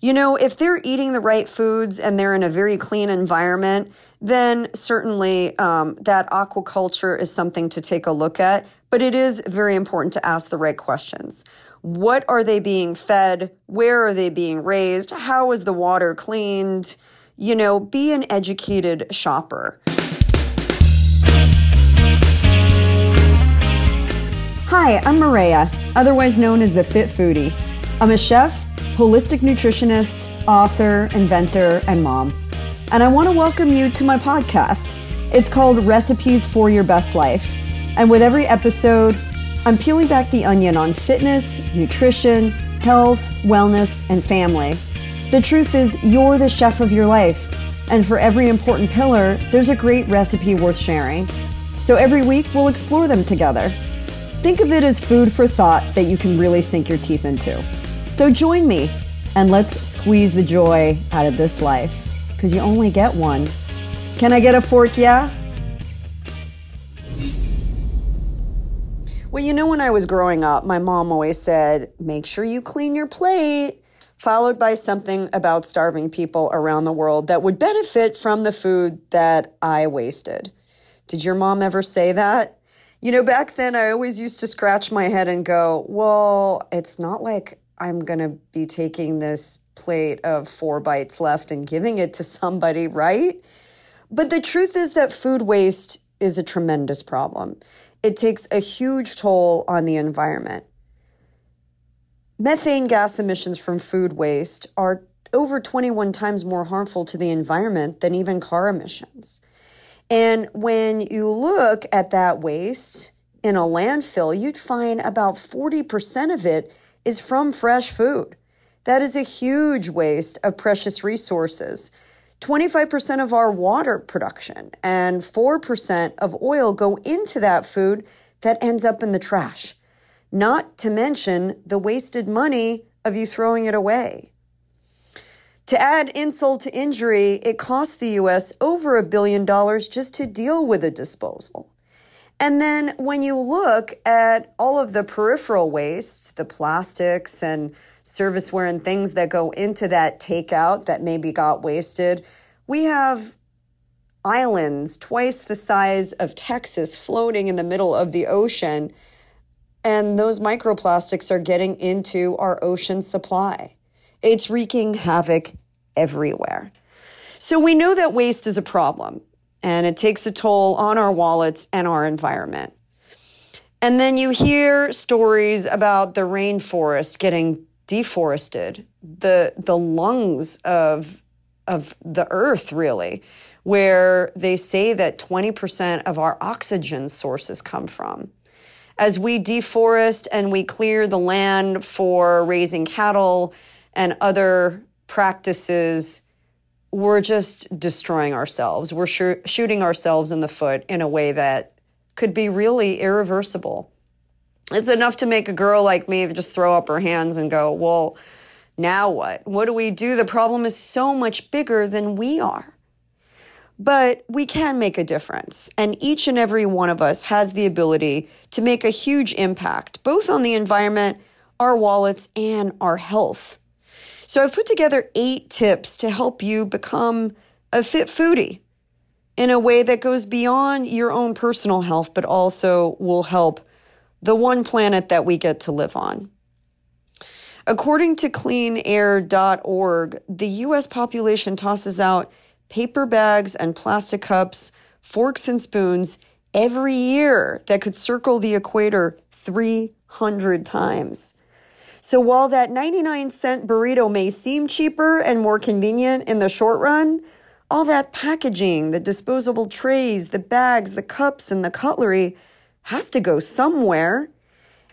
You know, if they're eating the right foods and they're in a very clean environment, then certainly um, that aquaculture is something to take a look at. But it is very important to ask the right questions. What are they being fed? Where are they being raised? How is the water cleaned? You know, be an educated shopper. Hi, I'm Mareya, otherwise known as the Fit Foodie. I'm a chef, holistic nutritionist, author, inventor, and mom. And I want to welcome you to my podcast. It's called Recipes for Your Best Life. And with every episode, I'm peeling back the onion on fitness, nutrition, health, wellness, and family. The truth is, you're the chef of your life. And for every important pillar, there's a great recipe worth sharing. So every week, we'll explore them together. Think of it as food for thought that you can really sink your teeth into. So join me and let's squeeze the joy out of this life because you only get one. Can I get a fork, yeah? Well, you know, when I was growing up, my mom always said, make sure you clean your plate, followed by something about starving people around the world that would benefit from the food that I wasted. Did your mom ever say that? You know, back then I always used to scratch my head and go, well, it's not like I'm going to be taking this plate of four bites left and giving it to somebody, right? But the truth is that food waste is a tremendous problem. It takes a huge toll on the environment. Methane gas emissions from food waste are over 21 times more harmful to the environment than even car emissions. And when you look at that waste in a landfill, you'd find about 40% of it is from fresh food. That is a huge waste of precious resources. 25% of our water production and 4% of oil go into that food that ends up in the trash. Not to mention the wasted money of you throwing it away. To add insult to injury, it costs the US over a billion dollars just to deal with a disposal. And then when you look at all of the peripheral waste, the plastics and serviceware and things that go into that takeout that maybe got wasted, we have islands twice the size of Texas floating in the middle of the ocean. And those microplastics are getting into our ocean supply. It's wreaking havoc everywhere. So we know that waste is a problem and it takes a toll on our wallets and our environment. And then you hear stories about the rainforest getting deforested, the the lungs of of the earth really, where they say that 20% of our oxygen sources come from. As we deforest and we clear the land for raising cattle and other practices, we're just destroying ourselves. We're sh- shooting ourselves in the foot in a way that could be really irreversible. It's enough to make a girl like me just throw up her hands and go, well, now what? What do we do? The problem is so much bigger than we are. But we can make a difference. And each and every one of us has the ability to make a huge impact, both on the environment, our wallets, and our health. So I've put together eight tips to help you become a fit foodie in a way that goes beyond your own personal health, but also will help the one planet that we get to live on. According to cleanair.org, the US population tosses out paper bags and plastic cups, forks and spoons every year that could circle the equator 300 times. So while that 99 cent burrito may seem cheaper and more convenient in the short run, all that packaging, the disposable trays, the bags, the cups, and the cutlery has to go somewhere.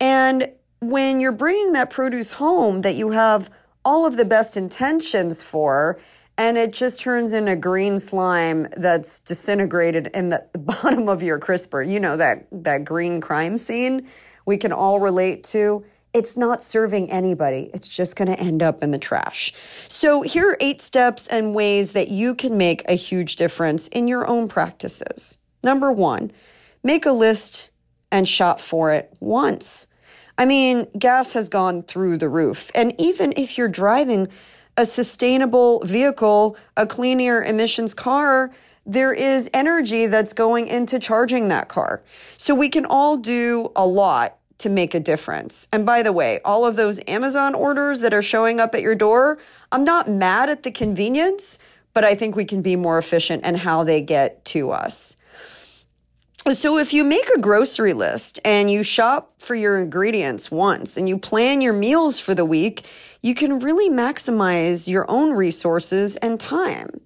And when you're bringing that produce home that you have all of the best intentions for, and it just turns into green slime that's disintegrated in the, bottom of your crisper, you know, that, that green crime scene we can all relate to it's not serving anybody. It's just going to end up in the trash. So, here are eight steps and ways that you can make a huge difference in your own practices. Number one, make a list and shop for it once. I mean, gas has gone through the roof. And even if you're driving a sustainable vehicle, a clean air emissions car, there is energy that's going into charging that car. So we can all do a lot to make a difference. And by the way, all of those Amazon orders that are showing up at your door, I'm not mad at the convenience, but I think we can be more efficient in how they get to us. So, if you make a grocery list and you shop for your ingredients once and you plan your meals for the week, you can really maximize your own resources and time.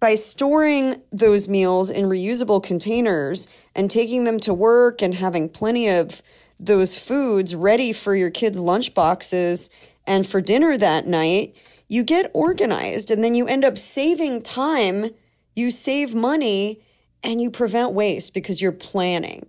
By storing those meals in reusable containers and taking them to work and having plenty of those foods ready for your kids' lunch boxes and for dinner that night, you get organized and then you end up saving time, you save money, and you prevent waste because you're planning.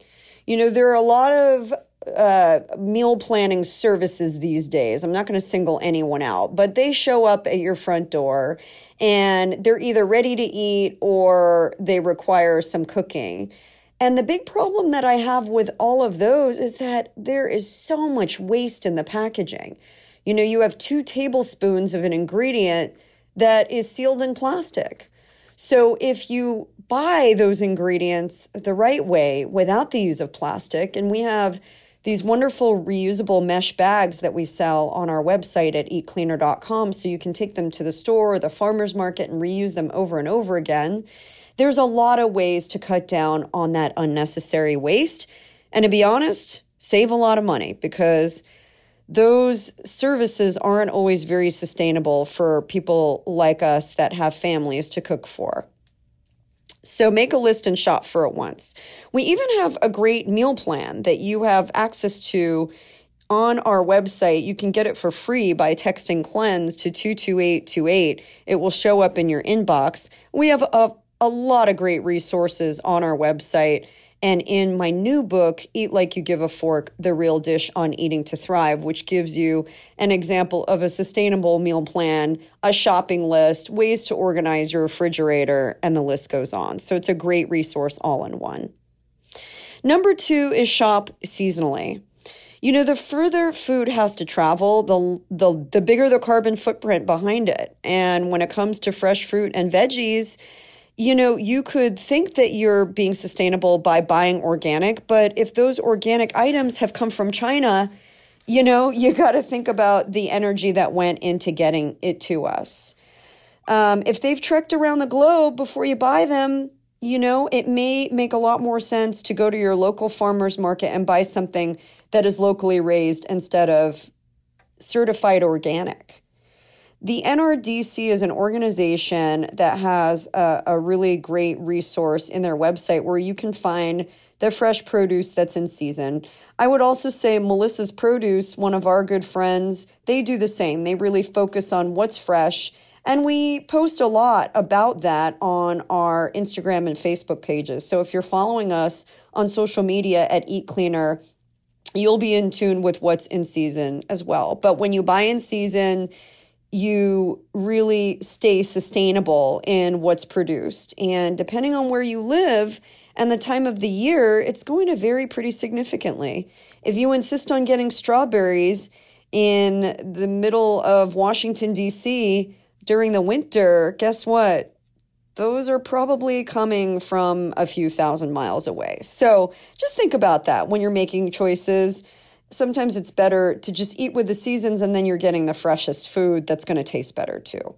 You know, there are a lot of uh, meal planning services these days. I'm not going to single anyone out, but they show up at your front door and they're either ready to eat or they require some cooking. And the big problem that I have with all of those is that there is so much waste in the packaging. You know, you have two tablespoons of an ingredient that is sealed in plastic. So if you buy those ingredients the right way without the use of plastic, and we have these wonderful reusable mesh bags that we sell on our website at eatcleaner.com so you can take them to the store or the farmer's market and reuse them over and over again there's a lot of ways to cut down on that unnecessary waste. And to be honest, save a lot of money because those services aren't always very sustainable for people like us that have families to cook for. So make a list and shop for it once. We even have a great meal plan that you have access to on our website. You can get it for free by texting cleanse to 22828. It will show up in your inbox. We have a a lot of great resources on our website. And in my new book, Eat Like You Give a Fork The Real Dish on Eating to Thrive, which gives you an example of a sustainable meal plan, a shopping list, ways to organize your refrigerator, and the list goes on. So it's a great resource all in one. Number two is shop seasonally. You know, the further food has to travel, the, the, the bigger the carbon footprint behind it. And when it comes to fresh fruit and veggies, you know, you could think that you're being sustainable by buying organic, but if those organic items have come from China, you know, you got to think about the energy that went into getting it to us. Um, if they've trekked around the globe before you buy them, you know, it may make a lot more sense to go to your local farmer's market and buy something that is locally raised instead of certified organic. The NRDC is an organization that has a, a, really great resource in their website where you can find the fresh produce that's in season. I would also say Melissa's Produce, one of our good friends, they do the same. They really focus on what's fresh. And we post a lot about that on our Instagram and Facebook pages. So if you're following us on social media at Eat Cleaner, you'll be in tune with what's in season as well. But when you buy in season, you really stay sustainable in what's produced. And depending on where you live and the time of the year, it's going to vary pretty significantly. If you insist on getting strawberries in the middle of Washington, D.C. during the winter, guess what? Those are probably coming from a few thousand miles away. So just think about that when you're making choices sometimes it's better to just eat with the seasons and then you're getting the freshest food that's going to taste better too.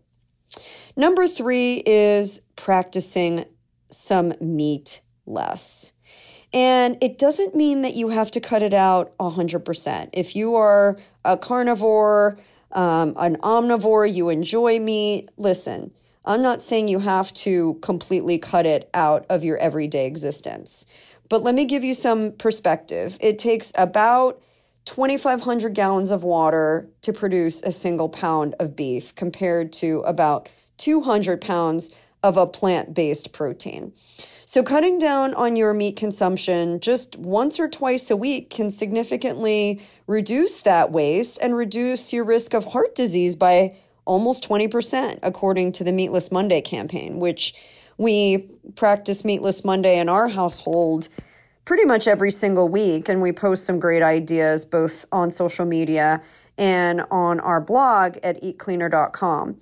Number three is practicing some meat less. And it doesn't mean that you have to cut it out 100%. If you are a carnivore, um, an omnivore, you enjoy meat, listen, I'm not saying you have to completely cut it out of your everyday existence. But let me give you some perspective. It takes about 2,500 gallons of water to produce a single pound of beef compared to about 200 pounds of a plant based protein. So, cutting down on your meat consumption just once or twice a week can significantly reduce that waste and reduce your risk of heart disease by almost 20%, according to the Meatless Monday campaign, which we practice Meatless Monday in our household pretty much every single week. And we post some great ideas both on social media and on our blog at eatcleaner.com.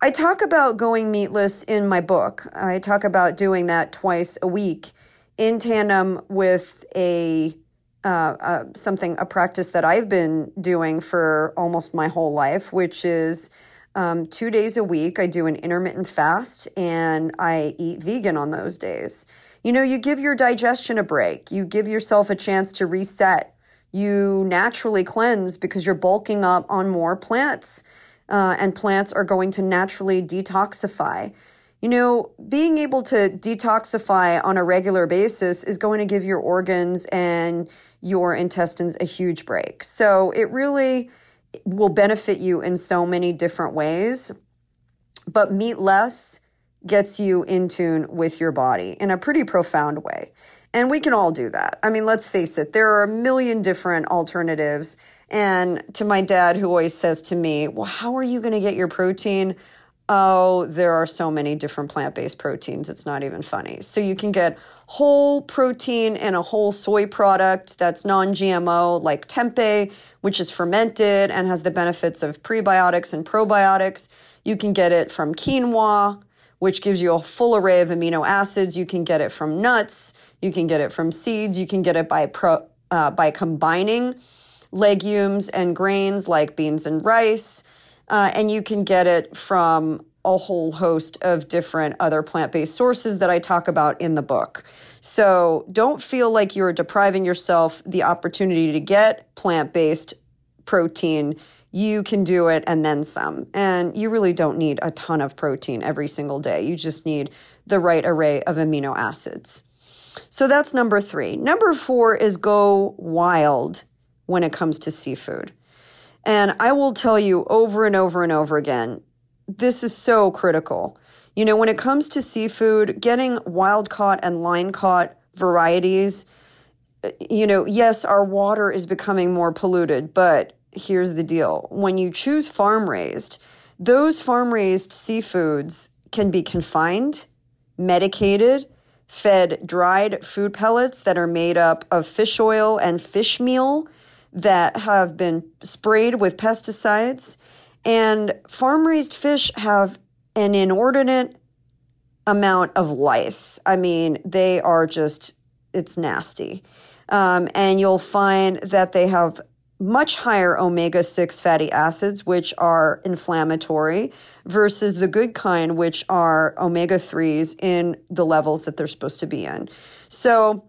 I talk about going meatless in my book. I talk about doing that twice a week in tandem with a uh, uh, something a practice that I've been doing for almost my whole life, which is um, two days a week. I do an intermittent fast and I eat vegan on those days. You know, you give your digestion a break. You give yourself a chance to reset you naturally cleanse because you're bulking up on more plants, uh, and plants are going to naturally detoxify. You know, being able to detoxify on a regular basis is going to give your organs and your intestines a huge break. So it really will benefit you in so many different ways. But meat less gets you in tune with your body in a pretty profound way. And we can all do that. I mean, let's face it, there are a million different alternatives. And to my dad, who always says to me, Well, how are you going to get your protein? Oh, there are so many different plant based proteins. It's not even funny. So you can get whole protein in a whole soy product that's non GMO, like tempeh, which is fermented and has the benefits of prebiotics and probiotics. You can get it from quinoa, which gives you a full array of amino acids. You can get it from nuts. You can get it from seeds. You can get it by pro, uh, by combining legumes and grains like beans and rice, uh, and you can get it from a whole host of different other plant-based sources that I talk about in the book. So don't feel like you're depriving yourself the opportunity to get plant-based protein. You can do it and then some. And you really don't need a ton of protein every single day. You just need the right array of amino acids. So that's number three. Number four is go wild when it comes to seafood. And I will tell you over and over and over again, this is so critical. You know, when it comes to seafood, getting wild caught and line caught varieties, you know, yes, our water is becoming more polluted, but here's the deal. When you choose farm raised, those farm raised seafoods can be confined, medicated, fed dried food pellets that are made up of fish oil and fish meal that have been sprayed with pesticides. And farm raised fish have an inordinate amount of lice. I mean, they are just, it's nasty. Um, and you'll find that they have much higher omega 6 fatty acids, which are inflammatory, versus the good kind, which are omega 3s in the levels that they're supposed to be in. So,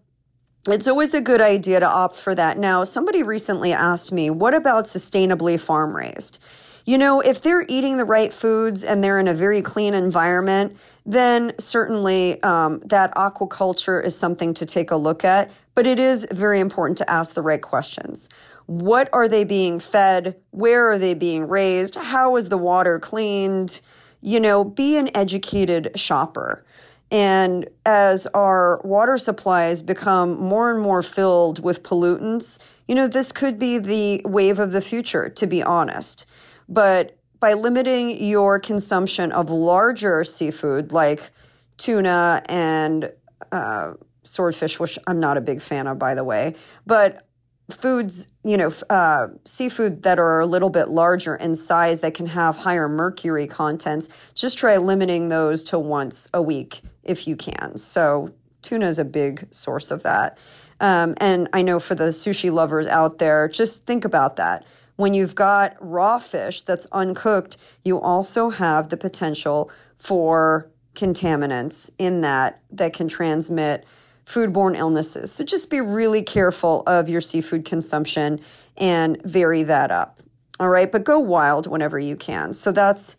it's always a good idea to opt for that. Now, somebody recently asked me, what about sustainably farm raised? You know, if they're eating the right foods and they're in a very clean environment, then certainly um, that aquaculture is something to take a look at. But it is very important to ask the right questions. What are they being fed? Where are they being raised? How is the water cleaned? You know, be an educated shopper. And as our water supplies become more and more filled with pollutants, you know, this could be the wave of the future, to be honest. But by limiting your consumption of larger seafood like tuna and uh, swordfish, which I'm not a big fan of, by the way, but foods, you know, uh, seafood that are a little bit larger in size that can have higher mercury contents, just try limiting those to once a week if you can. So, tuna is a big source of that. Um, and I know for the sushi lovers out there, just think about that. When you've got raw fish that's uncooked, you also have the potential for contaminants in that that can transmit foodborne illnesses. So just be really careful of your seafood consumption and vary that up. All right, but go wild whenever you can. So that's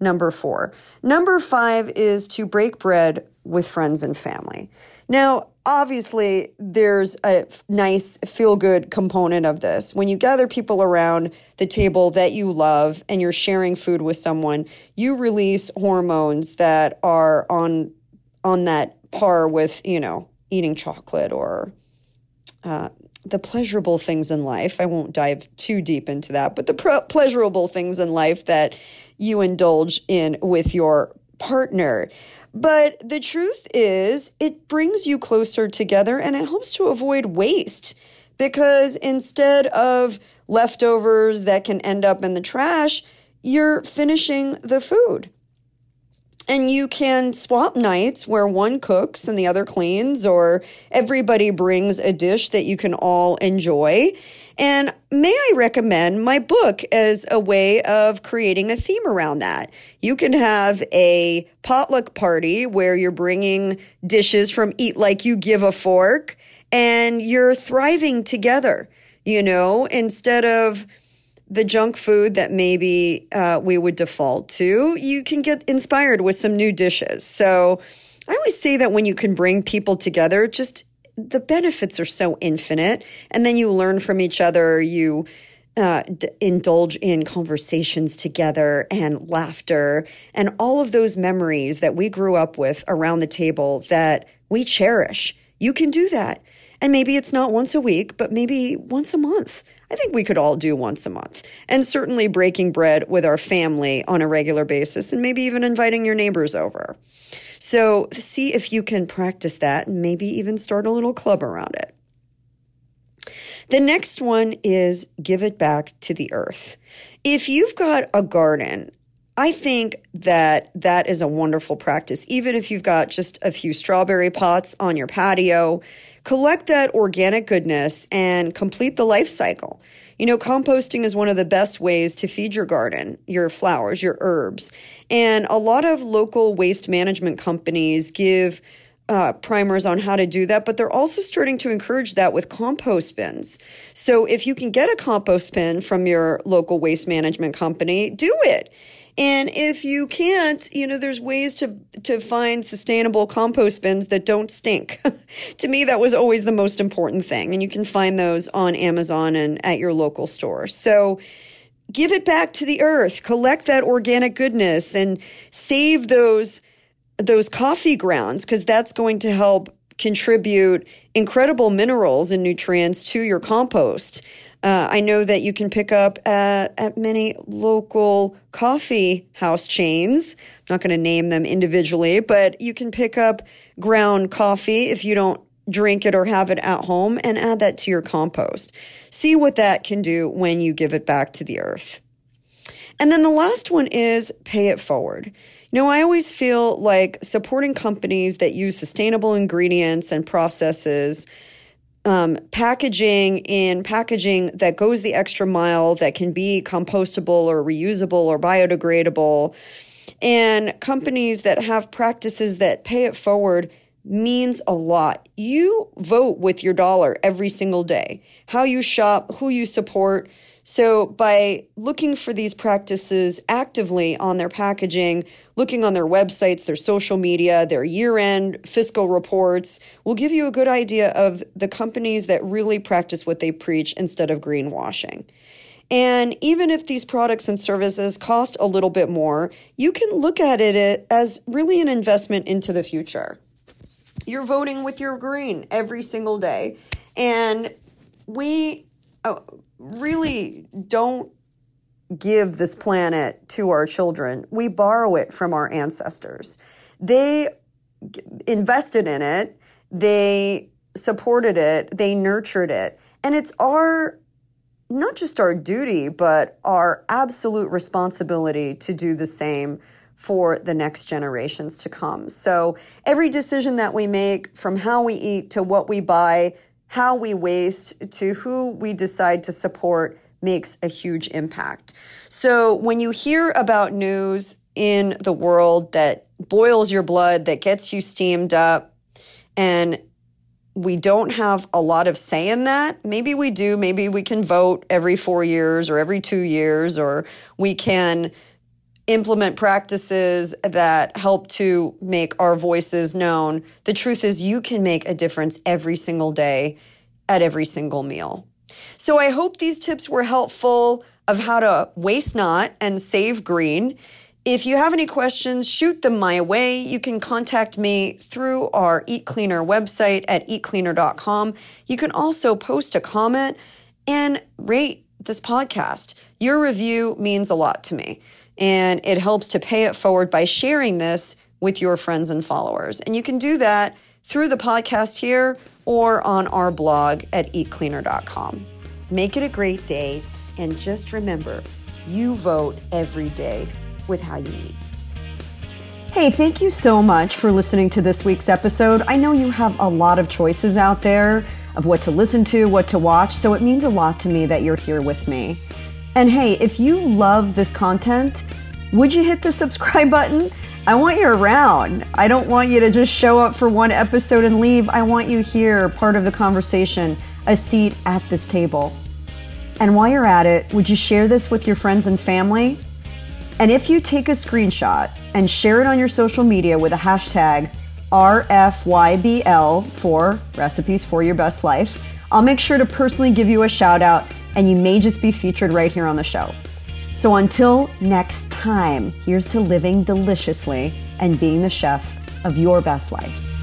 number four. Number five is to break bread with friends and family. Now, obviously, there's a nice feel good component of this. When you gather people around the table that you love and you're sharing food with someone, you release hormones that are on on that par with, you know, eating chocolate or uh, the pleasurable things in life. I won't dive too deep into that, but the pleasurable things in life that you indulge in with your partner. But the truth is, it brings you closer together and it helps to avoid waste because instead of leftovers that can end up in the trash, you're finishing the food. And you can swap nights where one cooks and the other cleans, or everybody brings a dish that you can all enjoy. And may I recommend my book as a way of creating a theme around that? You can have a potluck party where you're bringing dishes from Eat Like You Give a Fork and you're thriving together, you know, instead of the junk food that maybe uh, we would default to, you can get inspired with some new dishes. So I always say that when you can bring people together, just the benefits are so infinite. And then you learn from each other, you uh, d- indulge in conversations together and laughter and all of those memories that we grew up with around the table that we cherish. You can do that. And maybe it's not once a week, but maybe once a month. I think we could all do once a month. And certainly breaking bread with our family on a regular basis and maybe even inviting your neighbors over. So see if you can practice that and maybe even start a little club around it. The next one is give it back to the earth. If you've got a garden, I think that that is a wonderful practice. Even if you've got just a few strawberry pots on your patio, collect that organic goodness and complete the life cycle. You know, composting is one of the best ways to feed your garden, your flowers, your herbs. And a lot of local waste management companies give uh, primers on how to do that, but they're also starting to encourage that with compost bins. So if you can get a compost bin from your local waste management company, do it. And if you can't, you know, there's ways to to find sustainable compost bins that don't stink. to me, that was always the most important thing. And you can find those on Amazon and at your local store. So give it back to the earth, collect that organic goodness and save those those coffee grounds because that's going to help contribute incredible minerals and nutrients to your compost. Uh, I know that you can pick up at, at many local coffee house chains. I'm not going to name them individually, but you can pick up ground coffee if you don't drink it or have it at home and add that to your compost. See what that can do when you give it back to the earth. And then the last one is pay it forward. You know, I always feel like supporting companies that use sustainable ingredients and processes um, packaging in packaging that goes the extra mile that can be compostable or reusable or biodegradable and companies that have practices that pay it forward means a lot. You vote with your dollar every single day. How you shop, who you support, so, by looking for these practices actively on their packaging, looking on their websites, their social media, their year end fiscal reports, will give you a good idea of the companies that really practice what they preach instead of greenwashing. And even if these products and services cost a little bit more, you can look at it as really an investment into the future. You're voting with your green every single day. And we, Uh, really don't give this planet to our children. We borrow it from our ancestors. They invested in it, they supported it, they nurtured it. And it's our, not just our duty, but our absolute responsibility to do the same for the next generations to come. So every decision that we make, from how we eat to what we buy how we waste to who we decide to support makes a huge impact. So when you hear about news in the world that boils your blood, that gets you steamed up, and we don't have a lot of say in that. Maybe we do. Maybe we can vote every four years or every two years, or we can implement practices that help to make our voices known. The truth is, you can make a difference every single day at every single meal. So I hope these tips were helpful of how to waste not and save green. If you have any questions, shoot them my way. You can contact me through our Eat Cleaner website at eatcleaner.com. You can also post a comment and rate this podcast. Your review means a lot to me and it helps to pay it forward by sharing this with your friends and followers. And you can do that through the podcast here or on our blog at eatcleaner.com. Make it a great day. And just remember, you vote every day with how you eat. Hey, thank you so much for listening to this week's episode. I know you have a lot of choices out there of what to listen to, what to watch, so it means a lot to me that you're here with me. And hey, if you love this content, would you hit the subscribe button? I want you around. I don't want you to just show up for one episode and leave. I want you here, part of the conversation, a seat at this table. And while you're at it, would you share this with your friends and family? And if you take a screenshot and share it on your social media with a hashtag RFYBL for Recipes for Your Best Life, I'll make sure to personally give you a shout out and you may just be featured right here on the show. So until next time, here's to living deliciously and being the chef of your best life.